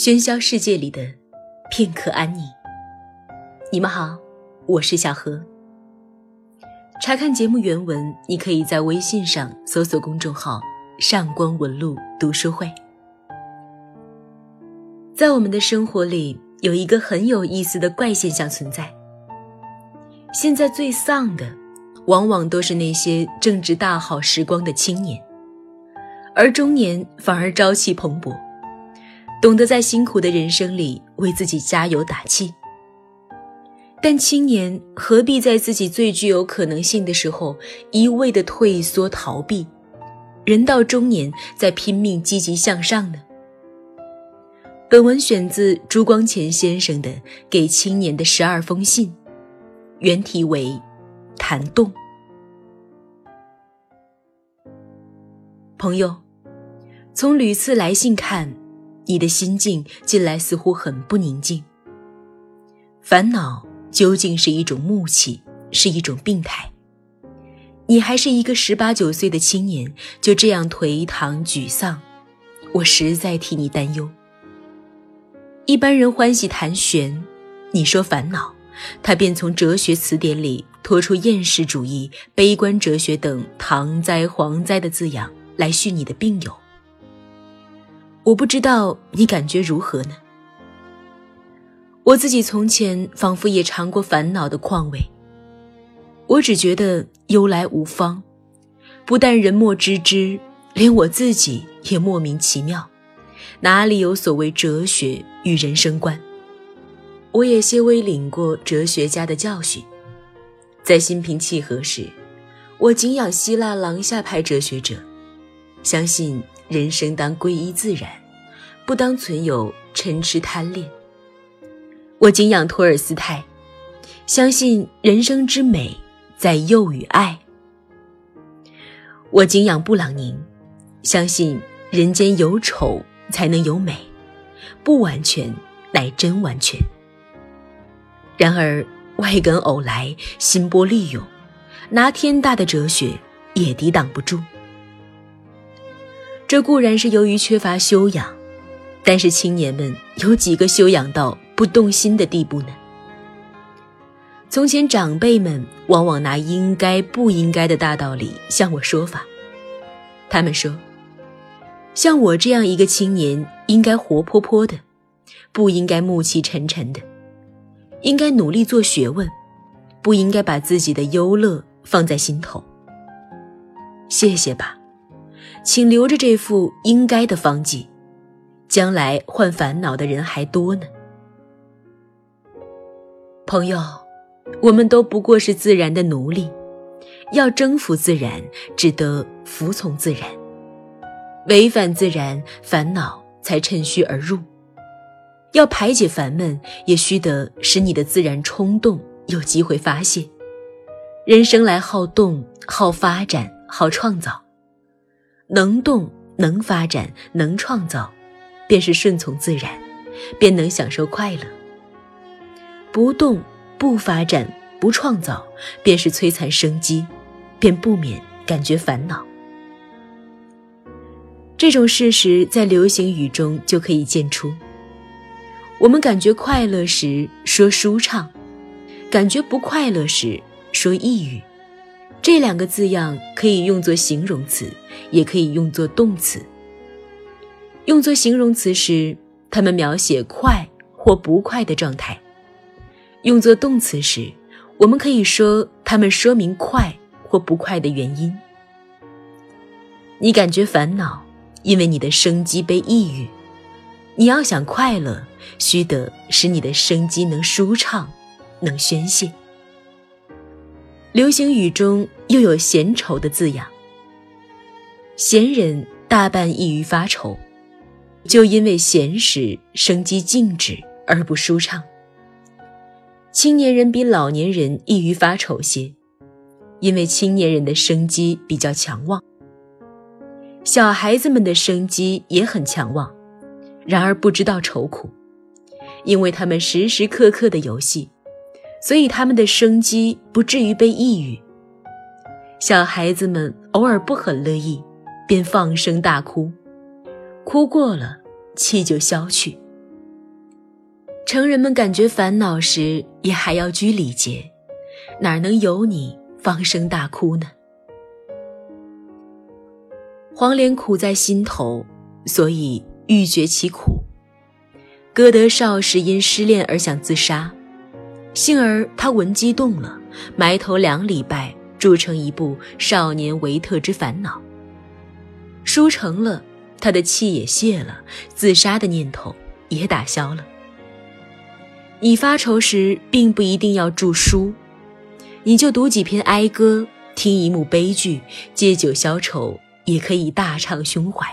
喧嚣世界里的片刻安宁。你们好，我是小何。查看节目原文，你可以在微信上搜索公众号“上官文露读书会”。在我们的生活里，有一个很有意思的怪现象存在。现在最丧的，往往都是那些正值大好时光的青年，而中年反而朝气蓬勃。懂得在辛苦的人生里为自己加油打气，但青年何必在自己最具有可能性的时候一味的退缩逃避？人到中年再拼命积极向上呢？本文选自朱光潜先生的《给青年的十二封信》，原题为《弹动》。朋友，从屡次来信看。你的心境近来似乎很不宁静。烦恼究竟是一种木气，是一种病态？你还是一个十八九岁的青年，就这样颓唐沮丧，我实在替你担忧。一般人欢喜谈玄，你说烦恼，他便从哲学词典里拖出厌世主义、悲观哲学等唐灾蝗灾的字样来训你的病友。我不知道你感觉如何呢？我自己从前仿佛也尝过烦恼的况味。我只觉得忧来无方，不但人莫知之，连我自己也莫名其妙。哪里有所谓哲学与人生观？我也些微领过哲学家的教训，在心平气和时，我敬仰希腊廊下派哲学者，相信。人生当归依自然，不当存有嗔痴贪恋。我敬仰托尔斯泰，相信人生之美在幼与爱。我敬仰布朗宁，相信人间有丑才能有美，不完全乃真完全。然而外根偶来，心波利涌，拿天大的哲学也抵挡不住。这固然是由于缺乏修养，但是青年们有几个修养到不动心的地步呢？从前长辈们往往拿应该不应该的大道理向我说法，他们说，像我这样一个青年，应该活泼泼的，不应该暮气沉沉的，应该努力做学问，不应该把自己的忧乐放在心头。谢谢吧。请留着这副应该的方剂，将来患烦恼的人还多呢。朋友，我们都不过是自然的奴隶，要征服自然，只得服从自然；违反自然，烦恼才趁虚而入。要排解烦闷，也须得使你的自然冲动有机会发泄。人生来好动，好发展，好创造。能动能发展能创造，便是顺从自然，便能享受快乐。不动不发展不创造，便是摧残生机，便不免感觉烦恼。这种事实在流行语中就可以见出。我们感觉快乐时说舒畅，感觉不快乐时说抑郁。这两个字样可以用作形容词，也可以用作动词。用作形容词时，它们描写快或不快的状态；用作动词时，我们可以说它们说明快或不快的原因。你感觉烦恼，因为你的生机被抑郁；你要想快乐，须得使你的生机能舒畅，能宣泄。流行语中又有闲愁的字样。闲人大半易于发愁，就因为闲时生机静止而不舒畅。青年人比老年人易于发愁些，因为青年人的生机比较强旺。小孩子们的生机也很强旺，然而不知道愁苦，因为他们时时刻刻的游戏。所以他们的生机不至于被抑郁。小孩子们偶尔不很乐意，便放声大哭，哭过了，气就消去，成人们感觉烦恼时，也还要拘礼节，哪能有你放声大哭呢？黄连苦在心头，所以欲绝其苦。歌德少时因失恋而想自杀，幸而他闻鸡动了，埋头两礼拜，铸成一部《少年维特之烦恼》。书成了，他的气也泄了，自杀的念头也打消了。你发愁时，并不一定要著书，你就读几篇哀歌，听一幕悲剧，借酒消愁。也可以大畅胸怀。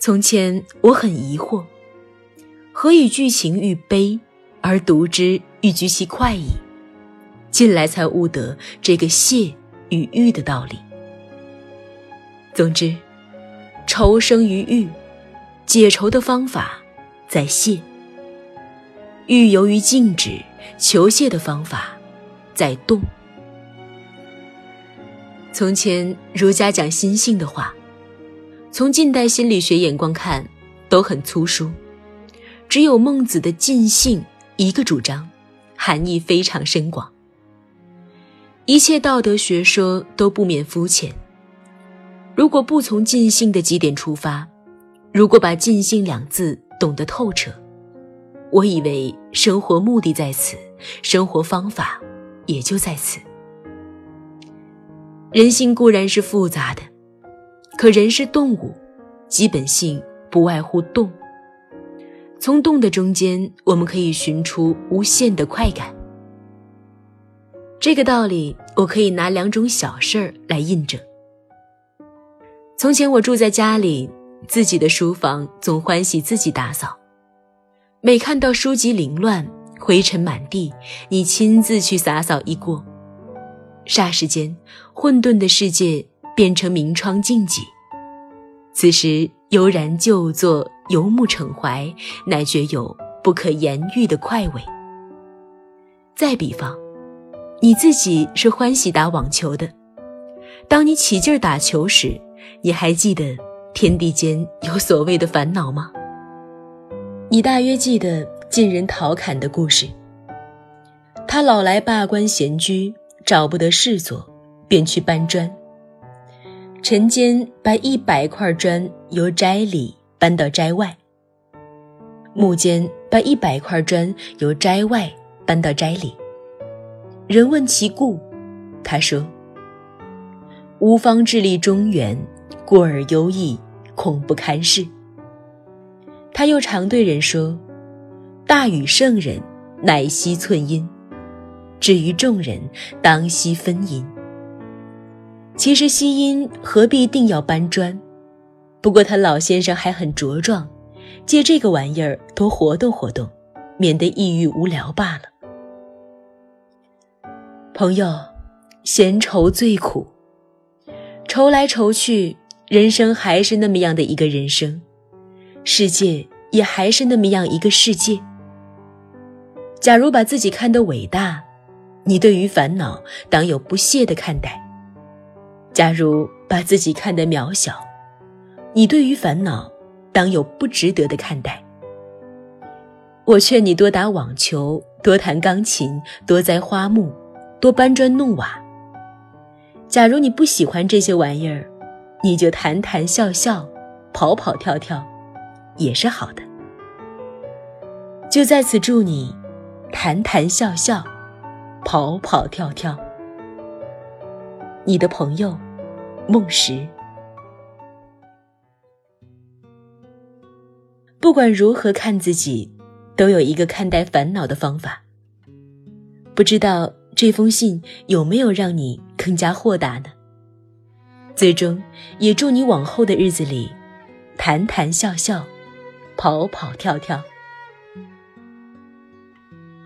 从前我很疑惑，何以剧情愈悲，而读之愈觉其快意？近来才悟得这个谢与欲的道理。总之，愁生于欲，解愁的方法在谢；欲由于静止，求谢的方法在动。从前儒家讲心性的话，从近代心理学眼光看，都很粗疏。只有孟子的尽性一个主张，含义非常深广。一切道德学说都不免肤浅。如果不从尽性的几点出发，如果把尽性两字懂得透彻，我以为生活目的在此，生活方法也就在此。人性固然是复杂的，可人是动物，基本性不外乎动。从动的中间，我们可以寻出无限的快感。这个道理，我可以拿两种小事儿来印证。从前我住在家里，自己的书房总欢喜自己打扫。每看到书籍凌乱、灰尘满地，你亲自去洒扫一过。霎时间，混沌的世界变成明窗净几。此时悠然就坐，游目骋怀，乃觉有不可言喻的快慰。再比方，你自己是欢喜打网球的，当你起劲儿打球时，你还记得天地间有所谓的烦恼吗？你大约记得晋人陶侃的故事。他老来罢官闲居。找不得事做，便去搬砖。晨间把一百块砖由斋里搬到斋外，木间把一百块砖由斋外搬到斋里。人问其故，他说：“吾方致力中原，过而优异，恐不堪事。”他又常对人说：“大禹圣人，乃惜寸阴。”至于众人，当惜分阴。其实惜阴何必定要搬砖？不过他老先生还很茁壮，借这个玩意儿多活动活动，免得抑郁无聊罢了。朋友，闲愁最苦，愁来愁去，人生还是那么样的一个人生，世界也还是那么样一个世界。假如把自己看得伟大。你对于烦恼当有不屑的看待。假如把自己看得渺小，你对于烦恼当有不值得的看待。我劝你多打网球，多弹钢琴，多栽花木，多搬砖弄瓦。假如你不喜欢这些玩意儿，你就谈谈笑笑，跑跑跳跳，也是好的。就在此祝你谈谈笑笑。跑跑跳跳，你的朋友梦石。不管如何看自己，都有一个看待烦恼的方法。不知道这封信有没有让你更加豁达呢？最终，也祝你往后的日子里，谈谈笑笑，跑跑跳跳。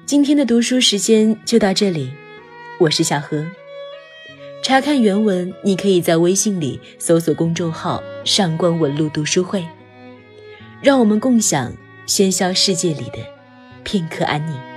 今天的读书时间就到这里，我是小何。查看原文，你可以在微信里搜索公众号“上官文露读书会”，让我们共享喧嚣世界里的片刻安宁。